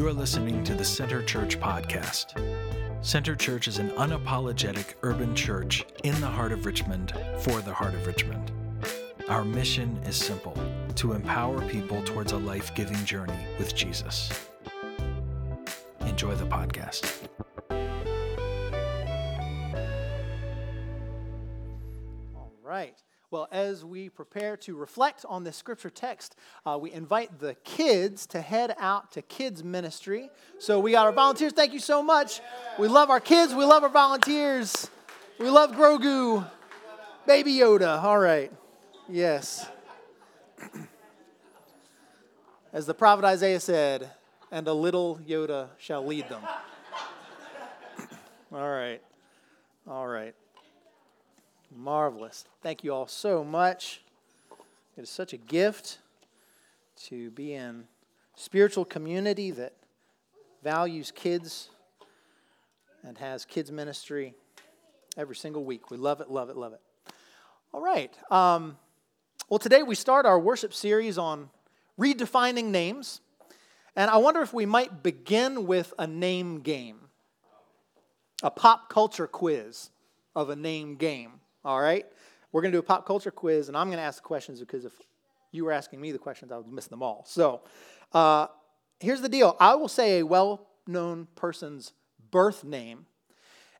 You are listening to the Center Church podcast. Center Church is an unapologetic urban church in the heart of Richmond for the heart of Richmond. Our mission is simple to empower people towards a life giving journey with Jesus. Enjoy the podcast. All right. Well, as we prepare to reflect on this scripture text, uh, we invite the kids to head out to kids' ministry. So we got our volunteers. Thank you so much. We love our kids. We love our volunteers. We love Grogu. Baby Yoda. All right. Yes. As the prophet Isaiah said, and a little Yoda shall lead them. All right. All right. Marvelous. Thank you all so much. It is such a gift to be in spiritual community that values kids and has kids ministry every single week. We love it, love it, love it. All right. Um, well, today we start our worship series on redefining names. And I wonder if we might begin with a name game, a pop culture quiz of a name game. All right? We're going to do a pop culture quiz, and I'm going to ask the questions because if you were asking me the questions, I would miss them all. So uh, here's the deal I will say a well known person's birth name,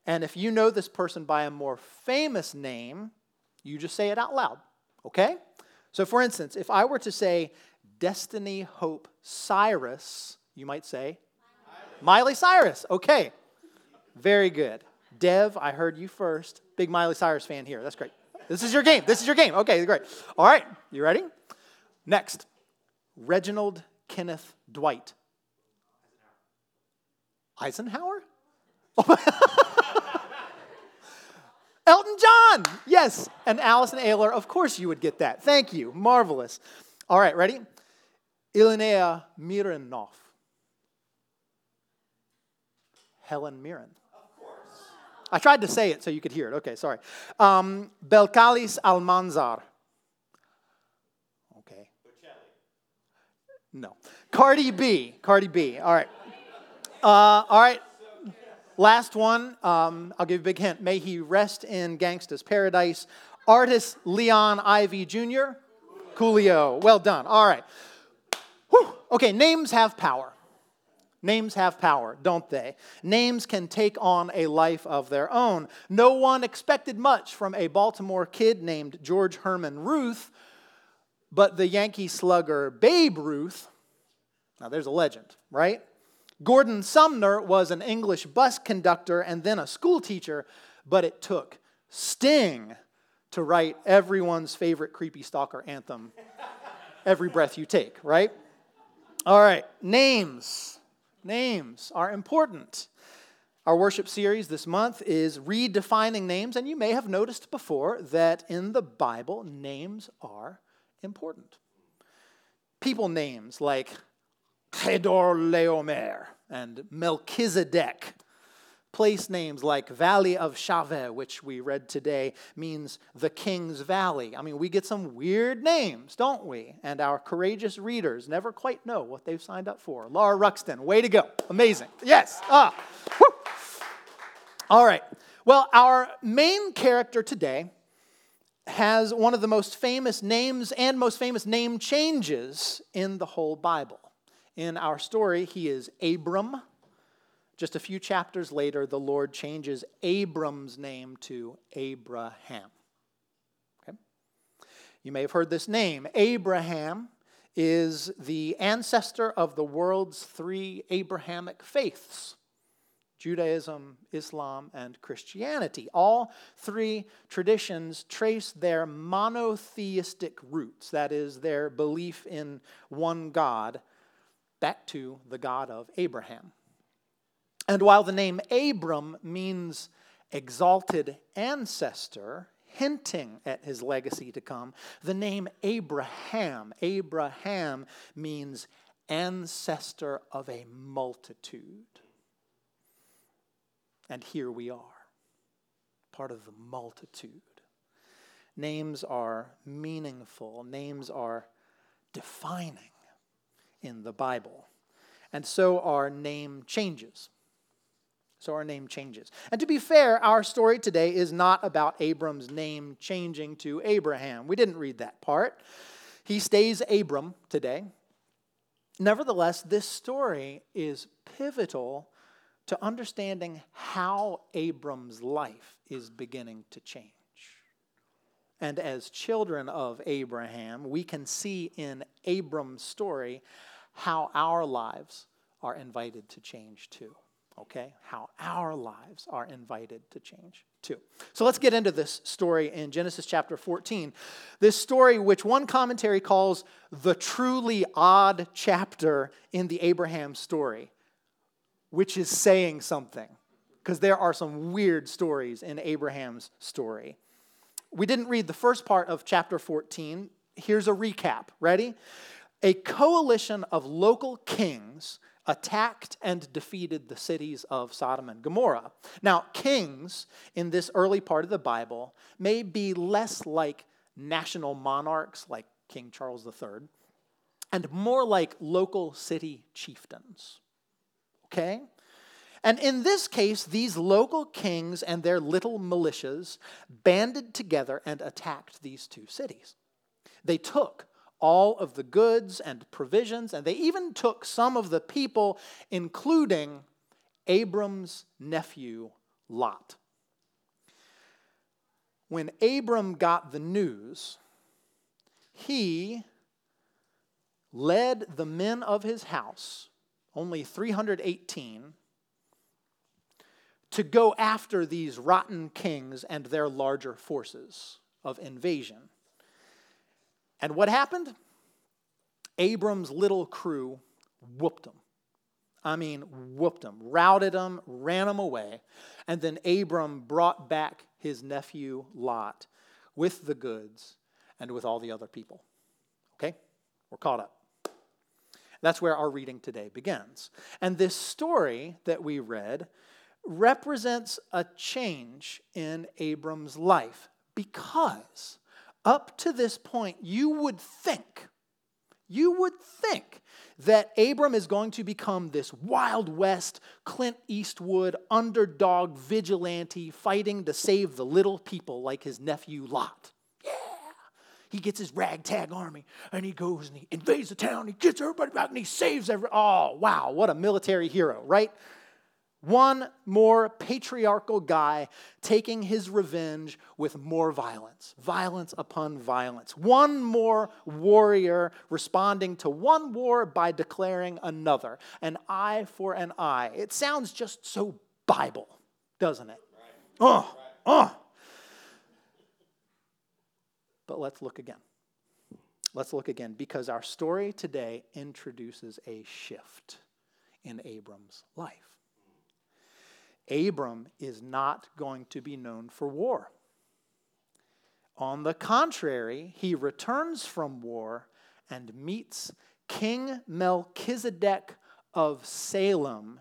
and if you know this person by a more famous name, you just say it out loud. Okay? So, for instance, if I were to say Destiny Hope Cyrus, you might say Miley, Miley Cyrus. Okay. Very good. Dev, I heard you first. Big Miley Cyrus fan here. That's great. This is your game. This is your game. Okay, great. All right, you ready? Next, Reginald Kenneth Dwight. Eisenhower? Elton John! Yes, and Allison Ayler. Of course you would get that. Thank you. Marvelous. All right, ready? Ilinea Mironov. Helen Mirren. I tried to say it so you could hear it. Okay, sorry. Um, Belcalis Almanzar. Okay. No. Cardi B. Cardi B. All right. Uh, all right. Last one. Um, I'll give you a big hint. May he rest in gangsta's paradise. Artis Leon Ivey Jr. Coolio. Well done. All right. Whew. Okay, names have power. Names have power, don't they? Names can take on a life of their own. No one expected much from a Baltimore kid named George Herman Ruth, but the Yankee slugger Babe Ruth, now there's a legend, right? Gordon Sumner was an English bus conductor and then a school teacher, but it took Sting to write everyone's favorite creepy stalker anthem, Every Breath You Take, right? All right, names. Names are important. Our worship series this month is redefining names, and you may have noticed before that in the Bible, names are important. People names like Chedorlaomer and Melchizedek Place names like Valley of Shaveh, which we read today, means the King's Valley. I mean, we get some weird names, don't we? And our courageous readers never quite know what they've signed up for. Laura Ruxton, way to go. Amazing. Yes. Ah. Woo. All right. Well, our main character today has one of the most famous names and most famous name changes in the whole Bible. In our story, he is Abram just a few chapters later, the Lord changes Abram's name to Abraham. Okay? You may have heard this name. Abraham is the ancestor of the world's three Abrahamic faiths Judaism, Islam, and Christianity. All three traditions trace their monotheistic roots, that is, their belief in one God, back to the God of Abraham. And while the name Abram means exalted ancestor, hinting at his legacy to come, the name Abraham, Abraham means ancestor of a multitude. And here we are, part of the multitude. Names are meaningful, names are defining in the Bible. And so our name changes. So our name changes. And to be fair, our story today is not about Abram's name changing to Abraham. We didn't read that part. He stays Abram today. Nevertheless, this story is pivotal to understanding how Abram's life is beginning to change. And as children of Abraham, we can see in Abram's story how our lives are invited to change too okay? How our lives are invited to change too. So let's get into this story in Genesis chapter 14. This story, which one commentary calls the truly odd chapter in the Abraham story, which is saying something, because there are some weird stories in Abraham's story. We didn't read the first part of chapter 14. Here's a recap. Ready? A coalition of local kings attacked and defeated the cities of Sodom and Gomorrah. Now, kings in this early part of the Bible may be less like national monarchs like King Charles III and more like local city chieftains. Okay? And in this case, these local kings and their little militias banded together and attacked these two cities. They took all of the goods and provisions, and they even took some of the people, including Abram's nephew, Lot. When Abram got the news, he led the men of his house, only 318, to go after these rotten kings and their larger forces of invasion. And what happened? Abram's little crew whooped them. I mean, whooped them, routed them, ran them away. And then Abram brought back his nephew Lot with the goods and with all the other people. Okay? We're caught up. That's where our reading today begins. And this story that we read represents a change in Abram's life because up to this point, you would think, you would think that Abram is going to become this Wild West, Clint Eastwood, underdog vigilante fighting to save the little people like his nephew Lot. Yeah. He gets his ragtag army and he goes and he invades the town, he gets everybody back and he saves every. Oh, wow, what a military hero, right? One more patriarchal guy taking his revenge with more violence, violence upon violence. One more warrior responding to one war by declaring another, an eye for an eye. It sounds just so Bible, doesn't it? Oh, oh. But let's look again. Let's look again because our story today introduces a shift in Abram's life. Abram is not going to be known for war. On the contrary, he returns from war and meets King Melchizedek of Salem,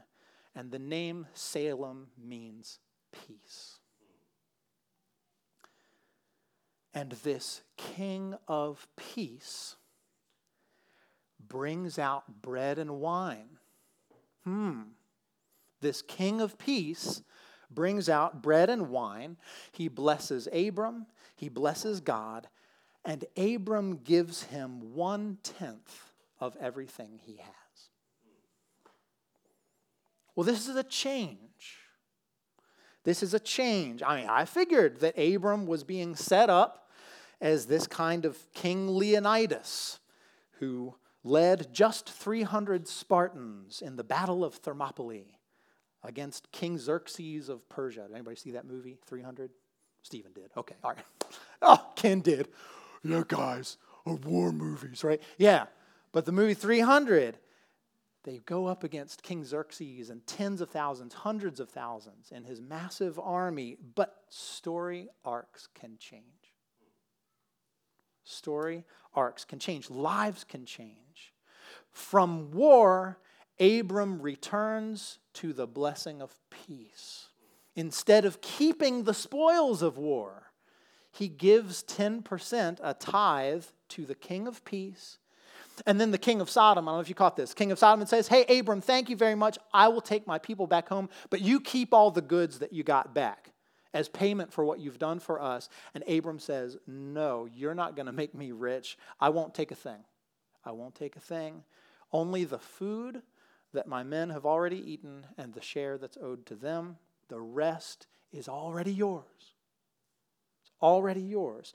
and the name Salem means peace. And this King of Peace brings out bread and wine. Hmm this king of peace brings out bread and wine. He blesses Abram, he blesses God, and Abram gives him one tenth of everything he has. Well, this is a change. This is a change. I mean, I figured that Abram was being set up as this kind of King Leonidas who led just 300 Spartans in the Battle of Thermopylae against King Xerxes of Persia. Did anybody see that movie, 300? Stephen did. Okay, all right. Oh, Ken did. Yeah, guys, are war movies, right? Yeah, but the movie 300, they go up against King Xerxes and tens of thousands, hundreds of thousands, and his massive army. But story arcs can change. Story arcs can change. Lives can change. From war, Abram returns to the blessing of peace. Instead of keeping the spoils of war, he gives 10%, a tithe, to the king of peace. And then the king of Sodom, I don't know if you caught this. King of Sodom says, Hey, Abram, thank you very much. I will take my people back home, but you keep all the goods that you got back as payment for what you've done for us. And Abram says, No, you're not going to make me rich. I won't take a thing. I won't take a thing. Only the food that my men have already eaten and the share that's owed to them, the rest is already yours. It's already yours.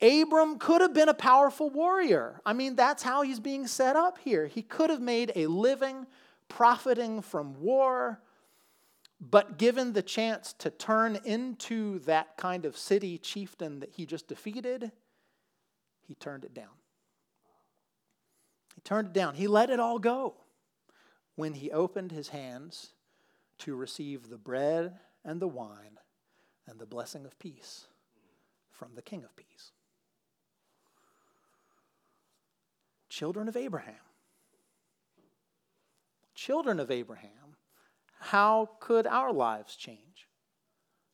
Abram could have been a powerful warrior. I mean, that's how he's being set up here. He could have made a living profiting from war, but given the chance to turn into that kind of city chieftain that he just defeated, he turned it down. He turned it down. He let it all go when he opened his hands to receive the bread and the wine and the blessing of peace from the King of Peace. Children of Abraham. Children of Abraham. How could our lives change?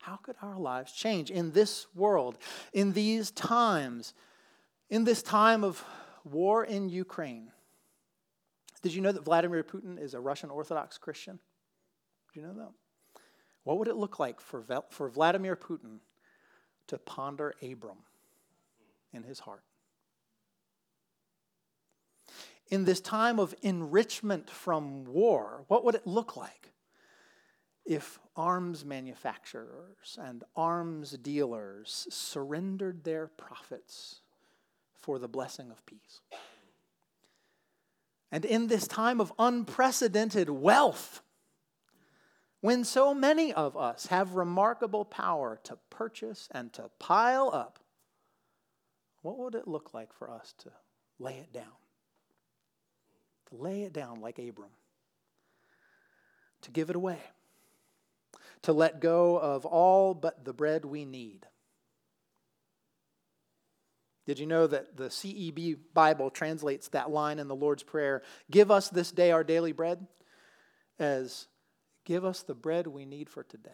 How could our lives change in this world, in these times, in this time of war in Ukraine? Did you know that Vladimir Putin is a Russian Orthodox Christian? Did you know that? What would it look like for, for Vladimir Putin to ponder Abram in his heart? In this time of enrichment from war, what would it look like if arms manufacturers and arms dealers surrendered their profits for the blessing of peace? And in this time of unprecedented wealth, when so many of us have remarkable power to purchase and to pile up, what would it look like for us to lay it down? To lay it down like Abram, to give it away, to let go of all but the bread we need did you know that the CEB Bible translates that line in the Lord's Prayer, give us this day our daily bread, as give us the bread we need for today?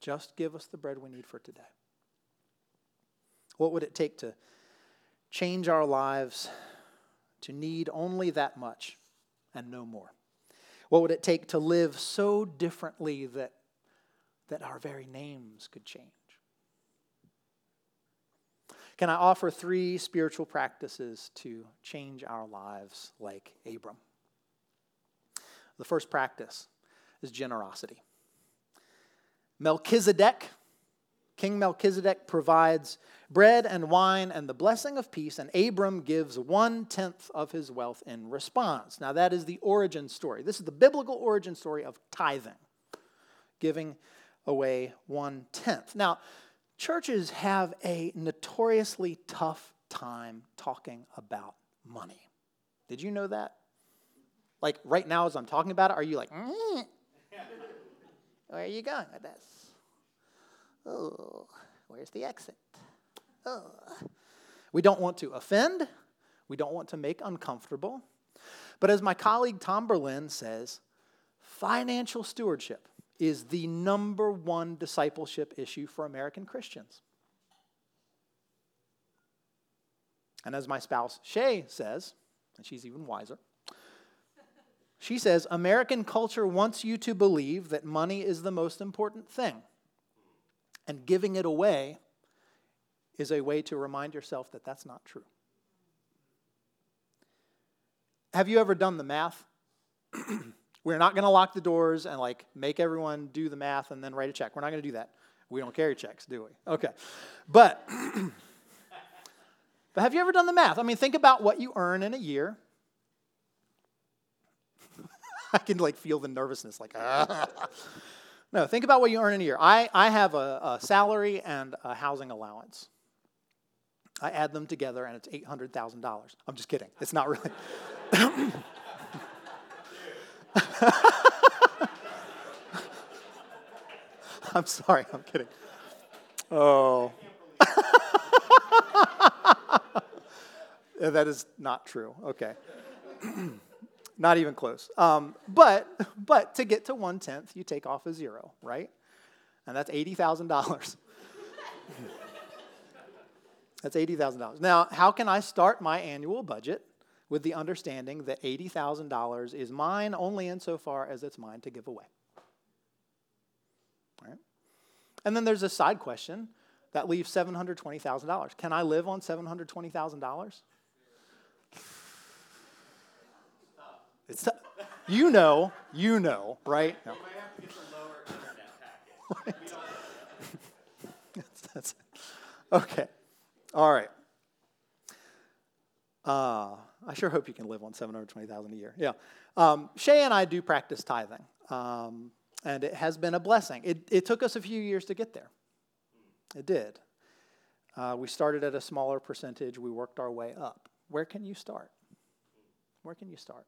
Just give us the bread we need for today. What would it take to change our lives to need only that much and no more? What would it take to live so differently that, that our very names could change? Can I offer three spiritual practices to change our lives like Abram? The first practice is generosity. Melchizedek, King Melchizedek provides bread and wine and the blessing of peace, and Abram gives one tenth of his wealth in response. Now, that is the origin story. This is the biblical origin story of tithing, giving away one tenth. Now, churches have a notoriously tough time talking about money. Did you know that? Like right now, as I'm talking about it, are you like, mm. where are you going with this? Oh, where's the exit? Oh. We don't want to offend, we don't want to make uncomfortable. But as my colleague Tom Berlin says, financial stewardship is the number one discipleship issue for American Christians. And as my spouse Shay says, and she's even wiser, she says American culture wants you to believe that money is the most important thing. And giving it away is a way to remind yourself that that's not true. Have you ever done the math? We're not going to lock the doors and like make everyone do the math and then write a check. We're not going to do that. We don't carry checks, do we? Okay. But but have you ever done the math? I mean, think about what you earn in a year. I can like feel the nervousness like ah. No, think about what you earn in a year. I, I have a, a salary and a housing allowance. I add them together and it's $800,000. I'm just kidding. It's not really. I'm sorry, I'm kidding. Oh. that is not true. Okay. not even close. Um, but, but to get to one tenth, you take off a zero, right? And that's $80,000. That's $80,000. Now, how can I start my annual budget with the understanding that $80,000 is mine only insofar as it's mine to give away? Right? And then there's a side question that leaves $720,000. Can I live on $720,000? It's you know, you know, right? No. that's, that's, okay. All right. Uh, I sure hope you can live on 720000 a year. Yeah. Um, Shay and I do practice tithing, um, and it has been a blessing. It, it took us a few years to get there. It did. Uh, we started at a smaller percentage, we worked our way up. Where can you start? Where can you start?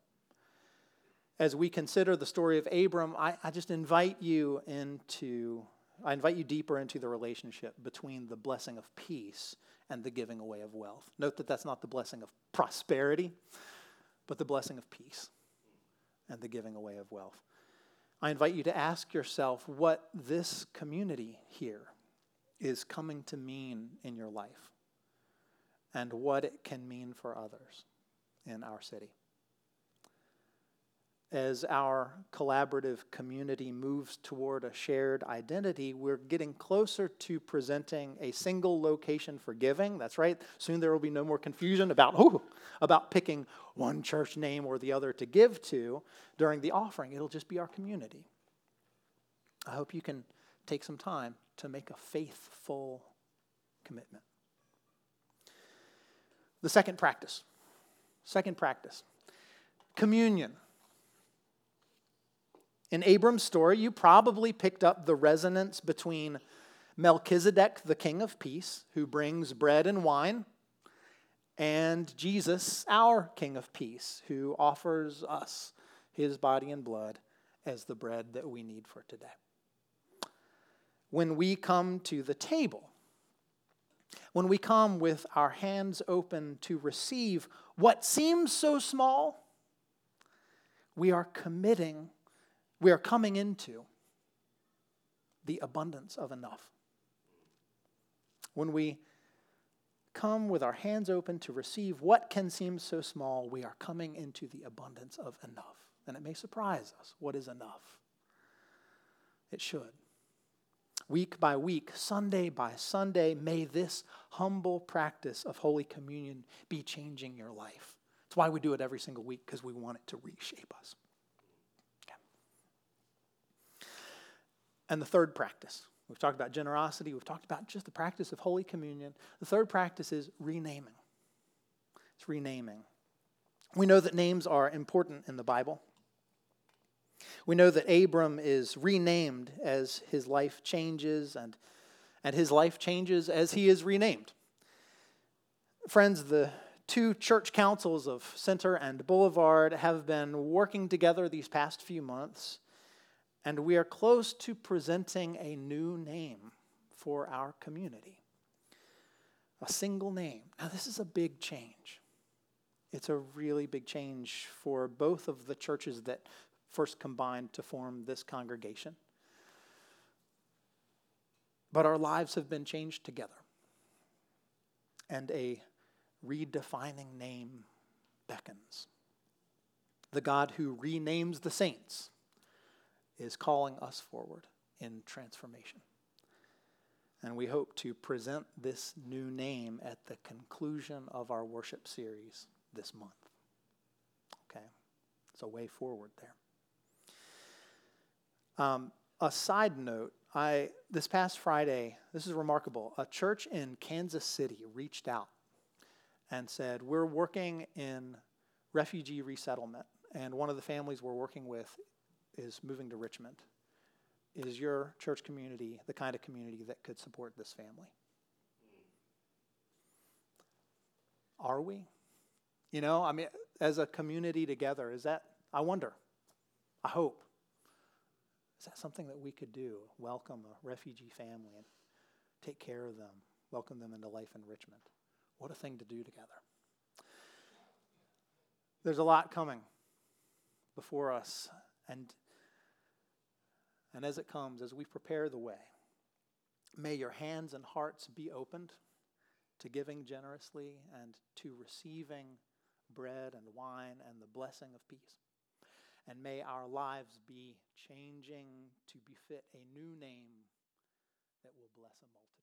As we consider the story of Abram, I, I just invite you into, I invite you deeper into the relationship between the blessing of peace and the giving away of wealth. Note that that's not the blessing of prosperity, but the blessing of peace and the giving away of wealth. I invite you to ask yourself what this community here is coming to mean in your life and what it can mean for others in our city as our collaborative community moves toward a shared identity, we're getting closer to presenting a single location for giving. That's right. Soon there will be no more confusion about oh, about picking one church name or the other to give to during the offering. It'll just be our community. I hope you can take some time to make a faithful commitment. The second practice. Second practice. Communion. In Abram's story, you probably picked up the resonance between Melchizedek, the king of peace, who brings bread and wine, and Jesus, our king of peace, who offers us his body and blood as the bread that we need for today. When we come to the table, when we come with our hands open to receive what seems so small, we are committing we are coming into the abundance of enough. When we come with our hands open to receive what can seem so small, we are coming into the abundance of enough. And it may surprise us what is enough. It should. Week by week, Sunday by Sunday, may this humble practice of Holy Communion be changing your life. That's why we do it every single week, because we want it to reshape us. And the third practice, we've talked about generosity, we've talked about just the practice of Holy Communion. The third practice is renaming. It's renaming. We know that names are important in the Bible. We know that Abram is renamed as his life changes, and, and his life changes as he is renamed. Friends, the two church councils of Center and Boulevard have been working together these past few months and we are close to presenting a new name for our community. A single name. Now, this is a big change. It's a really big change for both of the churches that first combined to form this congregation. But our lives have been changed together. And a redefining name beckons. The God who renames the saints is calling us forward in transformation. And we hope to present this new name at the conclusion of our worship series this month. Okay? It's a way forward there. Um, a side note, I this past Friday, this is remarkable. A church in Kansas City reached out and said, "We're working in refugee resettlement, and one of the families we're working with is moving to Richmond. Is your church community the kind of community that could support this family? Are we? You know, I mean, as a community together, is that, I wonder, I hope, is that something that we could do? Welcome a refugee family and take care of them, welcome them into life in Richmond. What a thing to do together. There's a lot coming before us, and and as it comes, as we prepare the way, may your hands and hearts be opened to giving generously and to receiving bread and wine and the blessing of peace. And may our lives be changing to befit a new name that will bless a multitude.